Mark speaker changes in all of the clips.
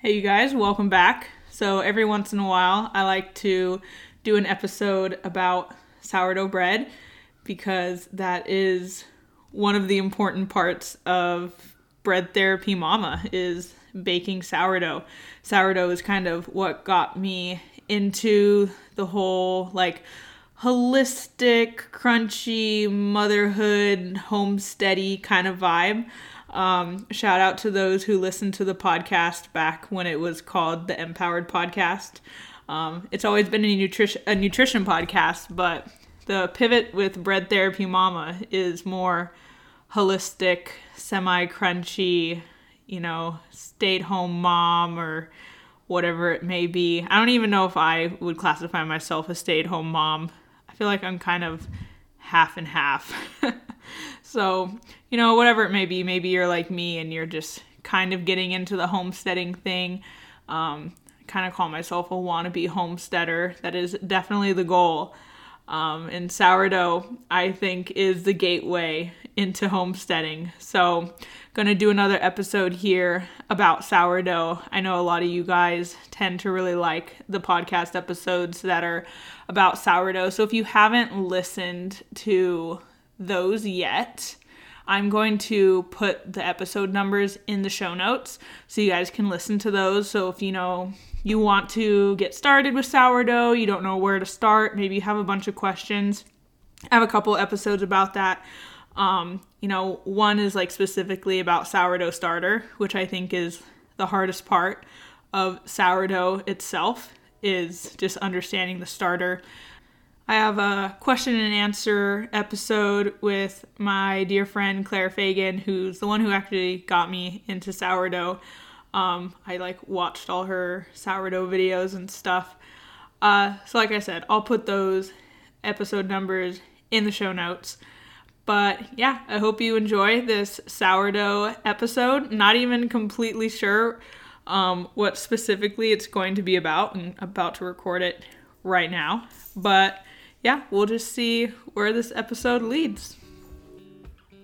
Speaker 1: Hey, you guys, welcome back. So, every once in a while, I like to do an episode about sourdough bread because that is one of the important parts of bread therapy mama is baking sourdough. Sourdough is kind of what got me into the whole like holistic, crunchy, motherhood, homesteady kind of vibe. Um, shout out to those who listened to the podcast back when it was called the Empowered Podcast. Um, it's always been a nutrition a nutrition podcast, but the pivot with Bread Therapy Mama is more holistic, semi crunchy, you know, stay at home mom or whatever it may be. I don't even know if I would classify myself a stay at home mom. I feel like I'm kind of half and half. so, you know, whatever it may be, maybe you're like me and you're just kind of getting into the homesteading thing. Um, I kind of call myself a wannabe homesteader. That is definitely the goal. Um, and sourdough, I think, is the gateway into homesteading. So, gonna do another episode here about sourdough. I know a lot of you guys tend to really like the podcast episodes that are about sourdough. So, if you haven't listened to those yet, I'm going to put the episode numbers in the show notes so you guys can listen to those. So if you know you want to get started with sourdough, you don't know where to start, maybe you have a bunch of questions. I have a couple episodes about that. Um, you know, one is like specifically about sourdough starter, which I think is the hardest part of sourdough itself is just understanding the starter I have a question and answer episode with my dear friend Claire Fagan, who's the one who actually got me into sourdough. Um, I like watched all her sourdough videos and stuff. Uh, so, like I said, I'll put those episode numbers in the show notes. But yeah, I hope you enjoy this sourdough episode. Not even completely sure um, what specifically it's going to be about. I'm about to record it right now. But yeah, we'll just see where this episode leads.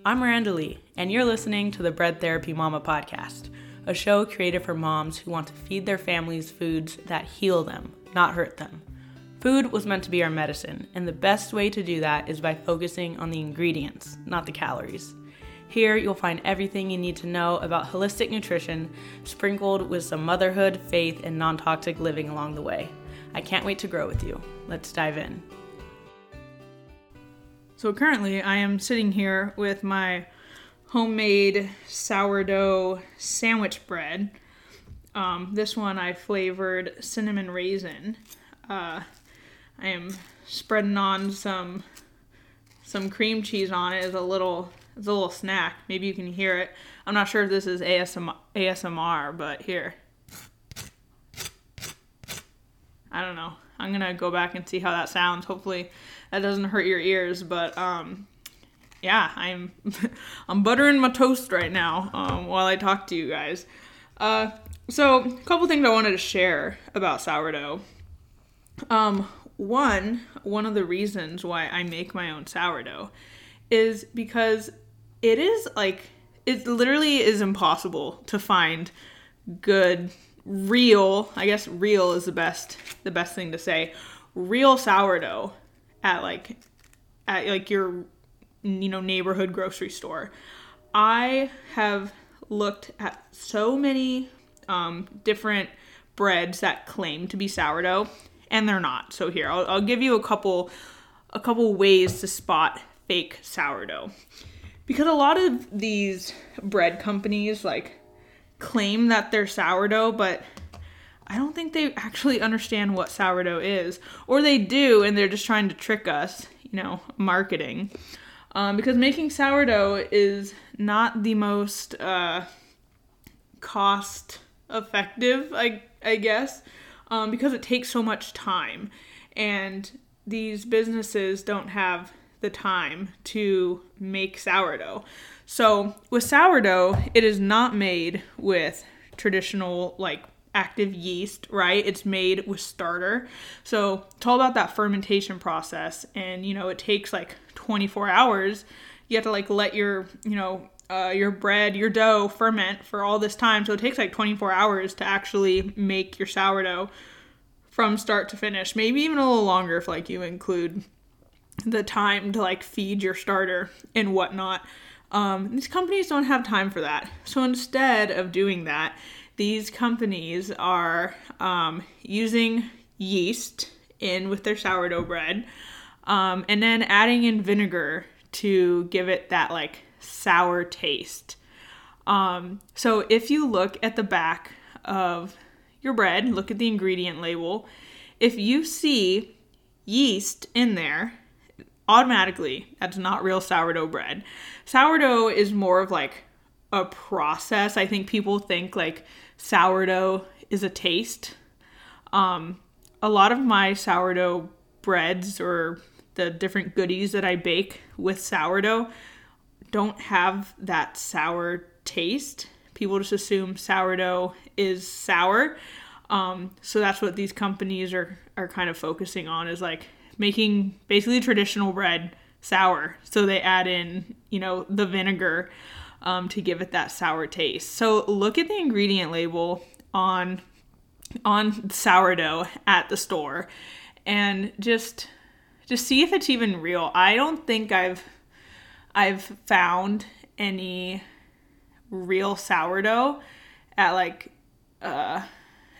Speaker 2: I'm Miranda Lee, and you're listening to the Bread Therapy Mama podcast, a show created for moms who want to feed their families foods that heal them, not hurt them. Food was meant to be our medicine, and the best way to do that is by focusing on the ingredients, not the calories. Here, you'll find everything you need to know about holistic nutrition, sprinkled with some motherhood, faith, and non toxic living along the way. I can't wait to grow with you. Let's dive in.
Speaker 1: So currently, I am sitting here with my homemade sourdough sandwich bread. Um, this one I flavored cinnamon raisin. Uh, I am spreading on some some cream cheese on it as a little as a little snack. Maybe you can hear it. I'm not sure if this is ASMR, ASMR but here. I don't know. I'm gonna go back and see how that sounds. Hopefully, that doesn't hurt your ears. But um, yeah, I'm I'm buttering my toast right now um, while I talk to you guys. Uh, so a couple things I wanted to share about sourdough. Um, one one of the reasons why I make my own sourdough is because it is like it literally is impossible to find good real i guess real is the best the best thing to say. Real sourdough at like at like your you know neighborhood grocery store. I have looked at so many um, different breads that claim to be sourdough and they're not. So here I'll, I'll give you a couple a couple ways to spot fake sourdough. Because a lot of these bread companies like claim that they're sourdough, but I don't think they actually understand what sourdough is. Or they do, and they're just trying to trick us, you know, marketing. Um, because making sourdough is not the most uh, cost effective, I, I guess, um, because it takes so much time. And these businesses don't have the time to make sourdough. So with sourdough, it is not made with traditional like active yeast, right? It's made with starter. So it's all about that fermentation process. And, you know, it takes like 24 hours. You have to like let your, you know, uh, your bread, your dough ferment for all this time. So it takes like 24 hours to actually make your sourdough from start to finish. Maybe even a little longer if like you include the time to like feed your starter and whatnot. Um, these companies don't have time for that. So instead of doing that, these companies are um, using yeast in with their sourdough bread um, and then adding in vinegar to give it that like sour taste. Um, so if you look at the back of your bread, look at the ingredient label. If you see yeast in there, automatically that's not real sourdough bread. Sourdough is more of like a process. I think people think like sourdough is a taste. Um, a lot of my sourdough breads or the different goodies that I bake with sourdough don't have that sour taste. People just assume sourdough is sour. Um, so that's what these companies are, are kind of focusing on is like making basically traditional bread sour. So they add in, you know, the vinegar um, to give it that sour taste. So look at the ingredient label on on sourdough at the store and just just see if it's even real. I don't think I've I've found any real sourdough at like uh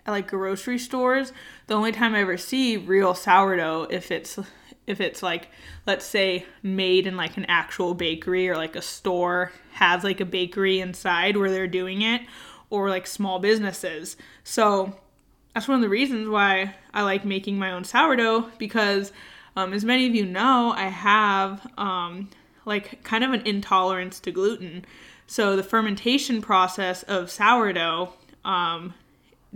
Speaker 1: at like grocery stores. The only time I ever see real sourdough if it's if it's like let's say made in like an actual bakery or like a store has like a bakery inside where they're doing it or like small businesses. So that's one of the reasons why I like making my own sourdough because um, as many of you know, I have um, like kind of an intolerance to gluten. So the fermentation process of sourdough um,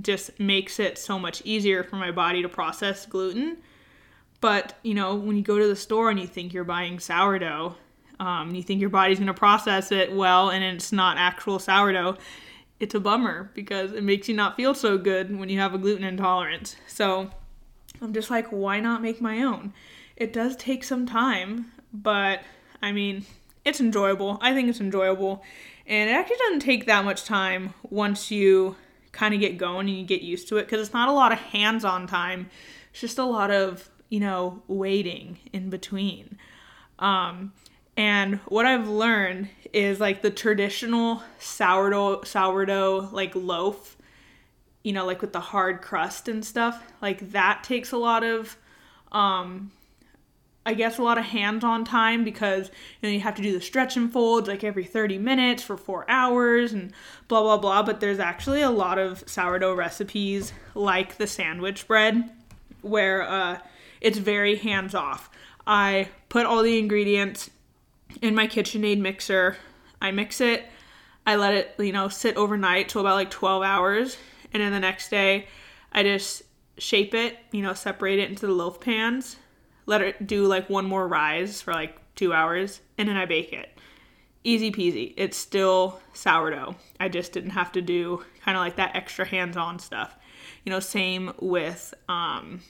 Speaker 1: just makes it so much easier for my body to process gluten. But you know, when you go to the store and you think you're buying sourdough, um, you think your body's going to process it well, and it's not actual sourdough. It's a bummer because it makes you not feel so good when you have a gluten intolerance. So I'm just like, why not make my own? It does take some time, but I mean, it's enjoyable. I think it's enjoyable. And it actually doesn't take that much time once you kind of get going and you get used to it because it's not a lot of hands on time. It's just a lot of, you know, waiting in between. Um, and what I've learned is like the traditional sourdough, sourdough like loaf, you know, like with the hard crust and stuff, like that takes a lot of um, I guess a lot of hands-on time because you know you have to do the stretch and folds like every 30 minutes for 4 hours and blah blah blah but there's actually a lot of sourdough recipes like the sandwich bread where uh, it's very hands off. I put all the ingredients in my KitchenAid mixer. I mix it. I let it, you know, sit overnight so about like 12 hours and then the next day I just shape it, you know, separate it into the loaf pans let it do like one more rise for like two hours, and then I bake it. Easy peasy. It's still sourdough. I just didn't have to do kind of like that extra hands-on stuff. You know, same with um,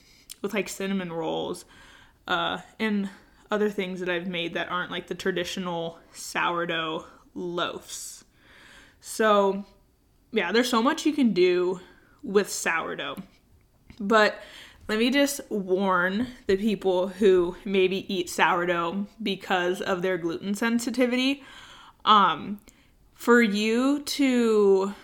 Speaker 1: with like cinnamon rolls uh, and other things that I've made that aren't like the traditional sourdough loaves. So, yeah, there's so much you can do with sourdough. But let me just warn the people who maybe eat sourdough because of their gluten sensitivity. Um, for you to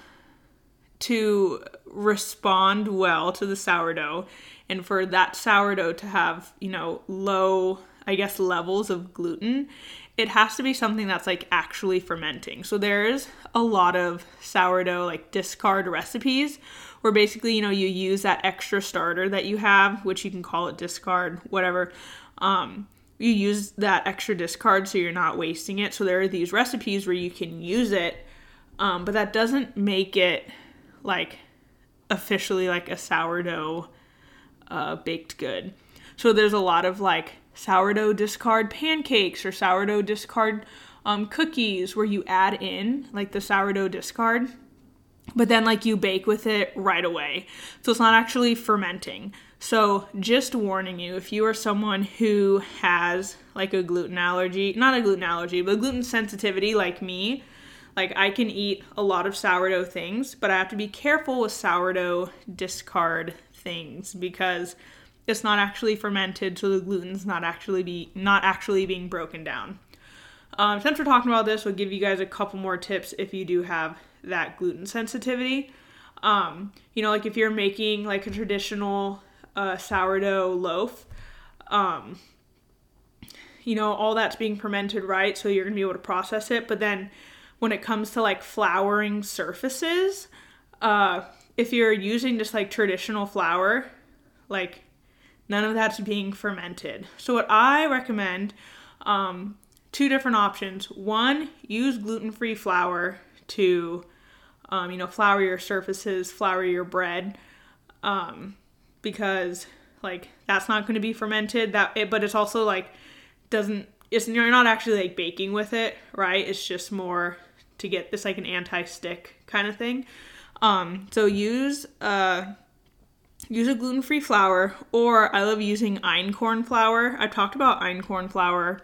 Speaker 1: to respond well to the sourdough and for that sourdough to have, you know, low, I guess, levels of gluten, it has to be something that's like actually fermenting. So there's a lot of sourdough like discard recipes where basically, you know, you use that extra starter that you have, which you can call it discard, whatever. Um, you use that extra discard so you're not wasting it. So there are these recipes where you can use it, um, but that doesn't make it like officially like a sourdough uh, baked good. So there's a lot of like sourdough discard pancakes or sourdough discard um, cookies where you add in like the sourdough discard but then like you bake with it right away. So it's not actually fermenting. So just warning you, if you are someone who has like a gluten allergy, not a gluten allergy, but gluten sensitivity like me, Like I can eat a lot of sourdough things, but I have to be careful with sourdough discard things because it's not actually fermented, so the gluten's not actually be not actually being broken down. Um, since we're talking about this, we'll give you guys a couple more tips if you do have that gluten sensitivity. Um, you know, like if you're making like a traditional uh, sourdough loaf, um, you know, all that's being fermented right, so you're gonna be able to process it. But then when it comes to like flouring surfaces, uh, if you're using just like traditional flour, like none of that's being fermented. So what I recommend, um, two different options. One, use gluten-free flour to, um, you know, flour your surfaces, flour your bread, um, because like that's not going to be fermented. That, it, but it's also like doesn't. It's you're not actually like baking with it, right? It's just more to get this like an anti-stick kind of thing. Um, so use uh use a gluten-free flour or I love using einkorn flour. I've talked about einkorn flour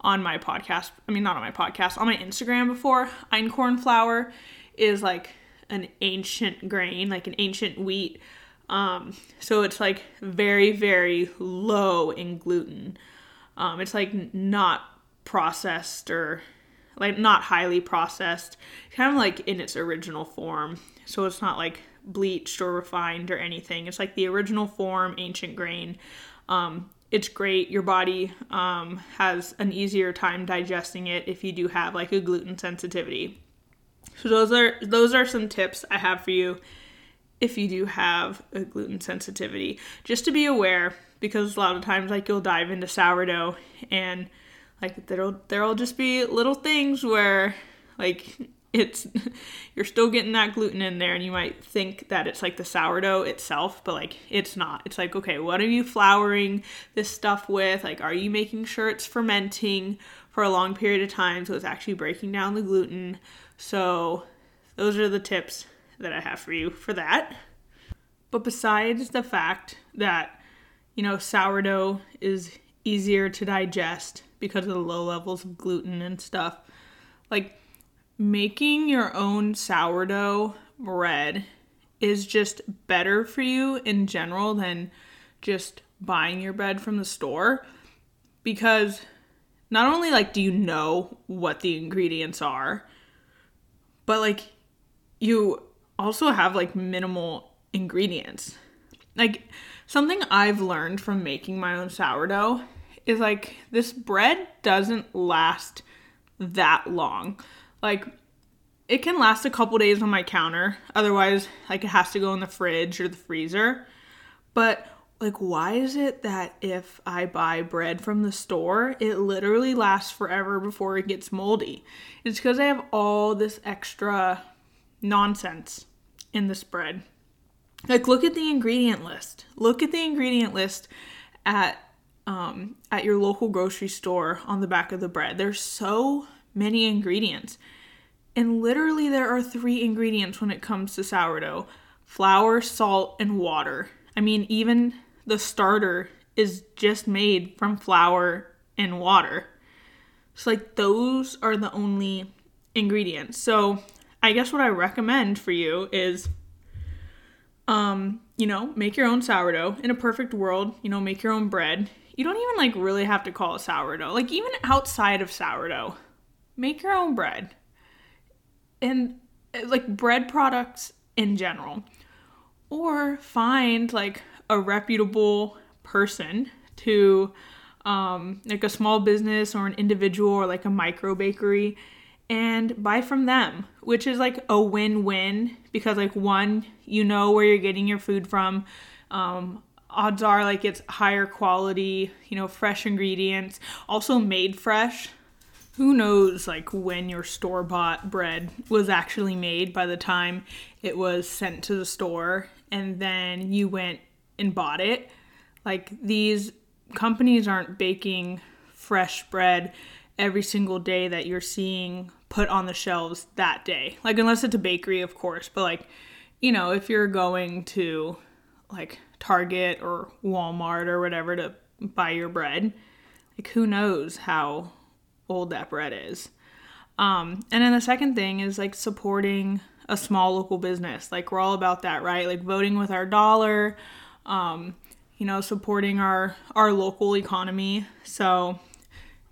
Speaker 1: on my podcast. I mean not on my podcast, on my Instagram before. Einkorn flour is like an ancient grain, like an ancient wheat. Um, so it's like very, very low in gluten. Um, it's like not processed or like not highly processed, kind of like in its original form. So it's not like bleached or refined or anything. It's like the original form, ancient grain. Um, it's great. Your body um, has an easier time digesting it if you do have like a gluten sensitivity. So those are those are some tips I have for you if you do have a gluten sensitivity. Just to be aware, because a lot of times like you'll dive into sourdough and like there'll there'll just be little things where like it's you're still getting that gluten in there and you might think that it's like the sourdough itself but like it's not. It's like okay what are you flouring this stuff with? Like are you making sure it's fermenting for a long period of time so it's actually breaking down the gluten so those are the tips that i have for you for that. But besides the fact that you know sourdough is easier to digest because of the low levels of gluten and stuff like making your own sourdough bread is just better for you in general than just buying your bread from the store because not only like do you know what the ingredients are but like you also have like minimal ingredients like something i've learned from making my own sourdough is like this bread doesn't last that long like it can last a couple days on my counter. Otherwise, like it has to go in the fridge or the freezer. But like why is it that if I buy bread from the store, it literally lasts forever before it gets moldy? It's because I have all this extra nonsense in this bread. Like look at the ingredient list. Look at the ingredient list at um, at your local grocery store on the back of the bread. There's so many ingredients. And literally, there are three ingredients when it comes to sourdough flour, salt, and water. I mean, even the starter is just made from flour and water. So, like, those are the only ingredients. So, I guess what I recommend for you is, um, you know, make your own sourdough. In a perfect world, you know, make your own bread. You don't even like really have to call it sourdough. Like, even outside of sourdough, make your own bread and like bread products in general or find like a reputable person to um, like a small business or an individual or like a micro bakery and buy from them which is like a win-win because like one you know where you're getting your food from. Um, odds are like it's higher quality you know fresh ingredients also made fresh. Who knows like when your store bought bread was actually made by the time it was sent to the store and then you went and bought it like these companies aren't baking fresh bread every single day that you're seeing put on the shelves that day like unless it's a bakery of course but like you know if you're going to like target or walmart or whatever to buy your bread like who knows how old that bread is. Um, and then the second thing is like supporting a small local business. Like we're all about that, right? Like voting with our dollar, um, you know, supporting our our local economy. So,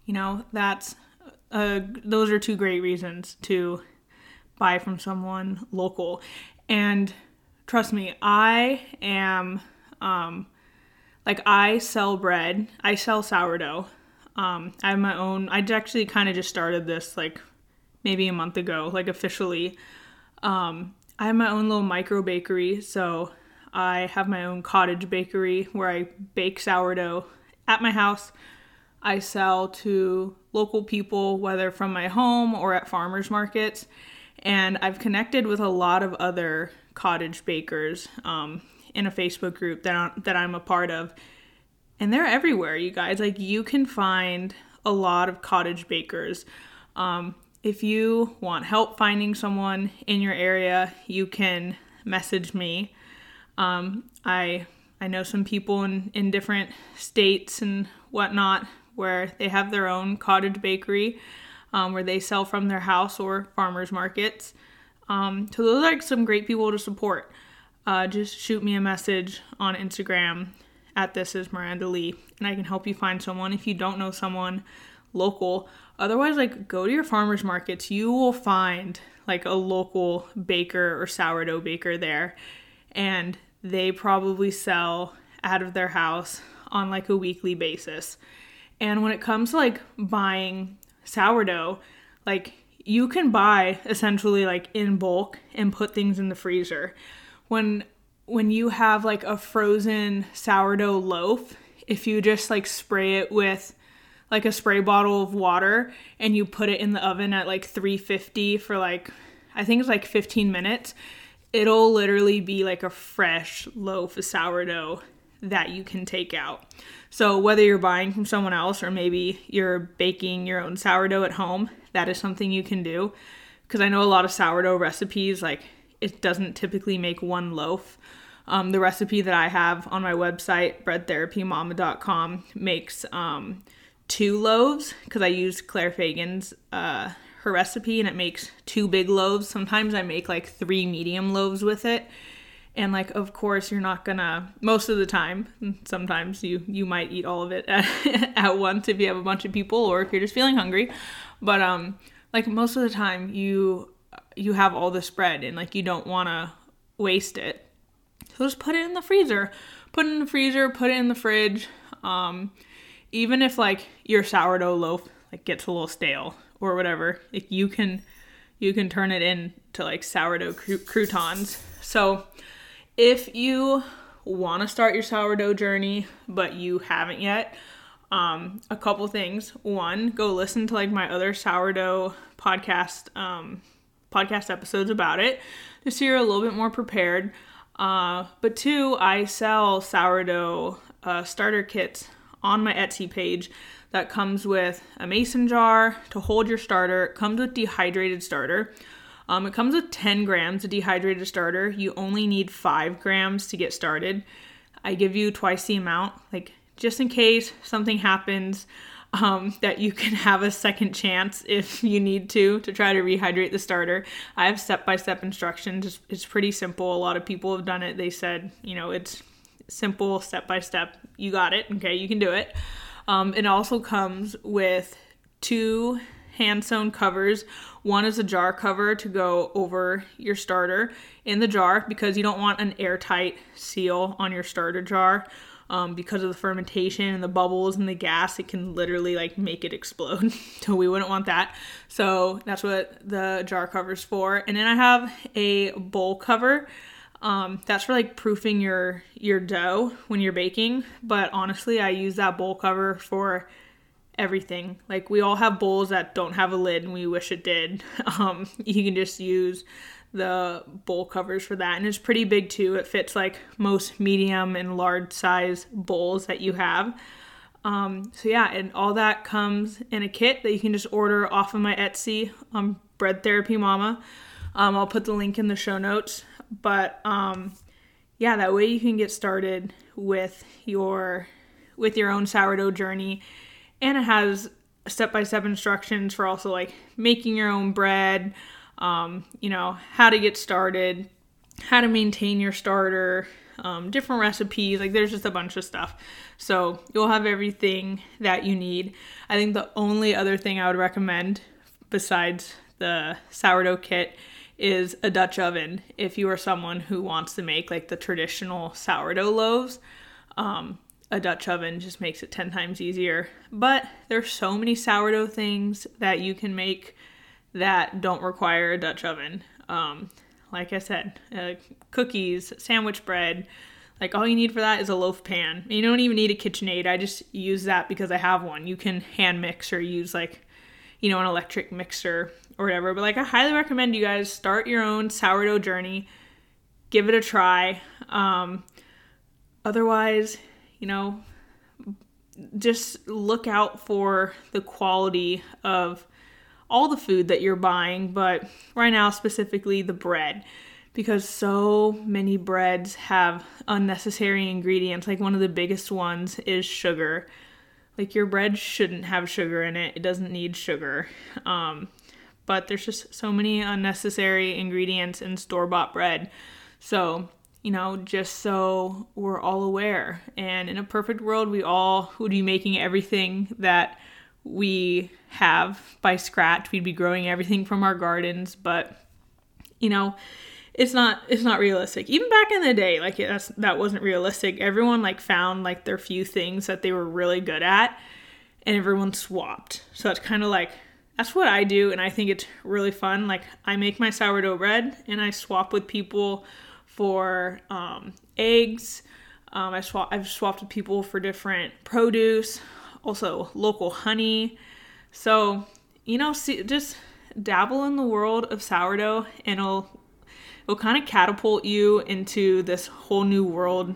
Speaker 1: you know, that's uh, those are two great reasons to buy from someone local. And trust me, I am um, like I sell bread. I sell sourdough. Um, I have my own. I actually kind of just started this like maybe a month ago, like officially. Um, I have my own little micro bakery, so I have my own cottage bakery where I bake sourdough at my house. I sell to local people, whether from my home or at farmers markets. And I've connected with a lot of other cottage bakers um, in a Facebook group that I'm, that I'm a part of. And they're everywhere, you guys. Like, you can find a lot of cottage bakers. Um, if you want help finding someone in your area, you can message me. Um, I I know some people in, in different states and whatnot where they have their own cottage bakery um, where they sell from their house or farmers markets. Um, so those are some great people to support. Uh, just shoot me a message on Instagram at this is Miranda Lee, and I can help you find someone if you don't know someone local. Otherwise, like go to your farmers markets. You will find like a local baker or sourdough baker there, and they probably sell out of their house on like a weekly basis. And when it comes to like buying sourdough, like you can buy essentially like in bulk and put things in the freezer. When when you have like a frozen sourdough loaf, if you just like spray it with like a spray bottle of water and you put it in the oven at like 350 for like I think it's like 15 minutes, it'll literally be like a fresh loaf of sourdough that you can take out. So, whether you're buying from someone else or maybe you're baking your own sourdough at home, that is something you can do. Because I know a lot of sourdough recipes, like it doesn't typically make one loaf. Um, the recipe that I have on my website, breadtherapymama.com, makes um, two loaves because I used Claire Fagan's uh, recipe and it makes two big loaves. Sometimes I make like three medium loaves with it. And like of course you're not gonna most of the time sometimes you you might eat all of it at, at once if you have a bunch of people or if you're just feeling hungry. But um like most of the time you you have all this bread and like you don't want to waste it. So just put it in the freezer. Put it in the freezer put it in the fridge. Um even if like your sourdough loaf like gets a little stale or whatever like you can you can turn it into like sourdough croutons so if you want to start your sourdough journey but you haven't yet, um, a couple things. One, go listen to like my other sourdough podcast um, podcast episodes about it, just so you're a little bit more prepared. Uh, but two, I sell sourdough uh, starter kits on my Etsy page that comes with a mason jar to hold your starter. It comes with dehydrated starter. Um, it comes with 10 grams of dehydrated starter. You only need 5 grams to get started. I give you twice the amount, like just in case something happens, um, that you can have a second chance if you need to to try to rehydrate the starter. I have step by step instructions. It's, it's pretty simple. A lot of people have done it. They said, you know, it's simple, step by step. You got it. Okay, you can do it. Um, it also comes with two hand sewn covers. One is a jar cover to go over your starter in the jar because you don't want an airtight seal on your starter jar. Um, because of the fermentation and the bubbles and the gas, it can literally like make it explode. so we wouldn't want that. So that's what the jar cover's for. And then I have a bowl cover. Um, that's for like proofing your your dough when you're baking. But honestly, I use that bowl cover for everything. Like we all have bowls that don't have a lid and we wish it did. Um, you can just use the bowl covers for that and it's pretty big too. It fits like most medium and large size bowls that you have. Um, so yeah, and all that comes in a kit that you can just order off of my Etsy, um, Bread Therapy Mama. Um, I'll put the link in the show notes. But um, yeah, that way you can get started with your with your own sourdough journey and it has step by step instructions for also like making your own bread, um, you know, how to get started, how to maintain your starter, um, different recipes. Like there's just a bunch of stuff. So you'll have everything that you need. I think the only other thing I would recommend besides the sourdough kit is a Dutch oven if you are someone who wants to make like the traditional sourdough loaves. Um, a Dutch oven just makes it 10 times easier. But there's so many sourdough things that you can make that don't require a Dutch oven. Um, like I said, uh, cookies, sandwich bread. Like all you need for that is a loaf pan. You don't even need a KitchenAid. I just use that because I have one. You can hand mix or use like, you know, an electric mixer or whatever. But like I highly recommend you guys start your own sourdough journey. Give it a try. Um, otherwise, you know, just look out for the quality of all the food that you're buying, but right now, specifically the bread, because so many breads have unnecessary ingredients. Like one of the biggest ones is sugar. Like your bread shouldn't have sugar in it, it doesn't need sugar. Um, but there's just so many unnecessary ingredients in store bought bread. So, you know, just so we're all aware. And in a perfect world, we all would be making everything that we have by scratch. We'd be growing everything from our gardens, but you know, it's not it's not realistic. Even back in the day, like that's that wasn't realistic. Everyone like found like their few things that they were really good at and everyone swapped. So it's kind of like that's what I do and I think it's really fun. Like I make my sourdough bread and I swap with people for um, eggs. Um, I swap I've swapped with people for different produce also local honey. So, you know, see, just dabble in the world of sourdough and it'll it'll kind of catapult you into this whole new world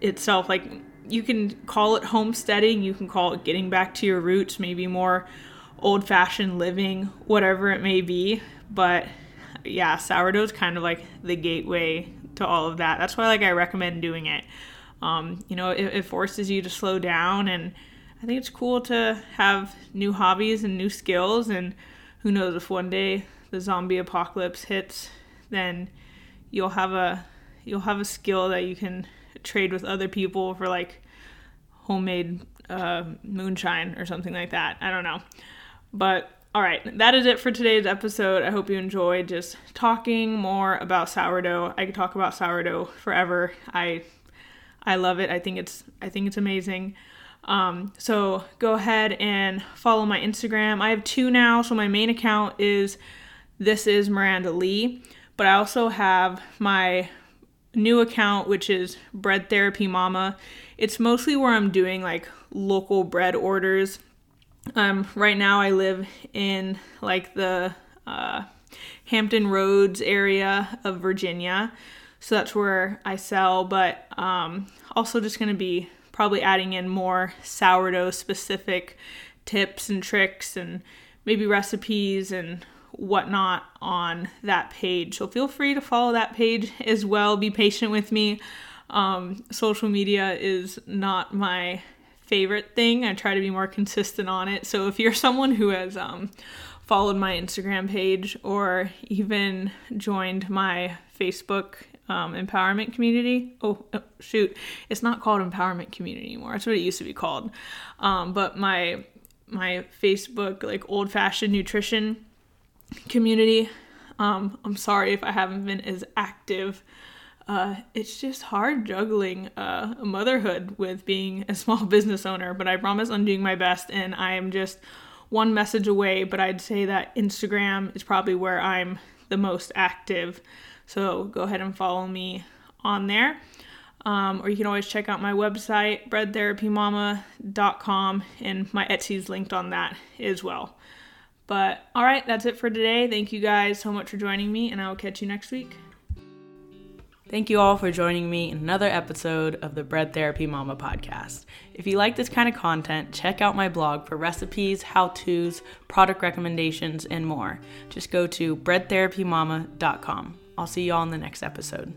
Speaker 1: itself. Like you can call it homesteading, you can call it getting back to your roots, maybe more old-fashioned living, whatever it may be, but yeah, sourdough is kind of like the gateway to all of that. That's why like I recommend doing it. Um, you know, it, it forces you to slow down and I think it's cool to have new hobbies and new skills. And who knows if one day the zombie apocalypse hits, then you'll have a you'll have a skill that you can trade with other people for like homemade uh, moonshine or something like that. I don't know, but all right, that is it for today's episode. I hope you enjoyed just talking more about sourdough. I could talk about sourdough forever. I I love it. I think it's I think it's amazing. Um, so go ahead and follow my Instagram. I have two now. So my main account is this is Miranda Lee, but I also have my new account, which is Bread Therapy Mama. It's mostly where I'm doing like local bread orders. Um, right now I live in like the uh, Hampton Roads area of Virginia. So that's where I sell, but um, also just going to be probably adding in more sourdough specific tips and tricks and maybe recipes and whatnot on that page. So feel free to follow that page as well. Be patient with me. Um, social media is not my favorite thing. I try to be more consistent on it. So if you're someone who has um, followed my Instagram page or even joined my Facebook um, empowerment community. Oh, oh, shoot, it's not called empowerment community anymore. That's what it used to be called. Um, but my my Facebook like old fashioned nutrition community. Um, I'm sorry if I haven't been as active. Uh, it's just hard juggling uh, motherhood with being a small business owner, but I promise I'm doing my best and I am just one message away. But I'd say that Instagram is probably where I'm the most active. So go ahead and follow me on there. Um, or you can always check out my website, breadtherapymama.com, and my Etsy is linked on that as well. But all right, that's it for today. Thank you guys so much for joining me, and I will catch you next week.
Speaker 2: Thank you all for joining me in another episode of the Bread Therapy Mama podcast. If you like this kind of content, check out my blog for recipes, how to's, product recommendations, and more. Just go to breadtherapymama.com. I'll see y'all in the next episode.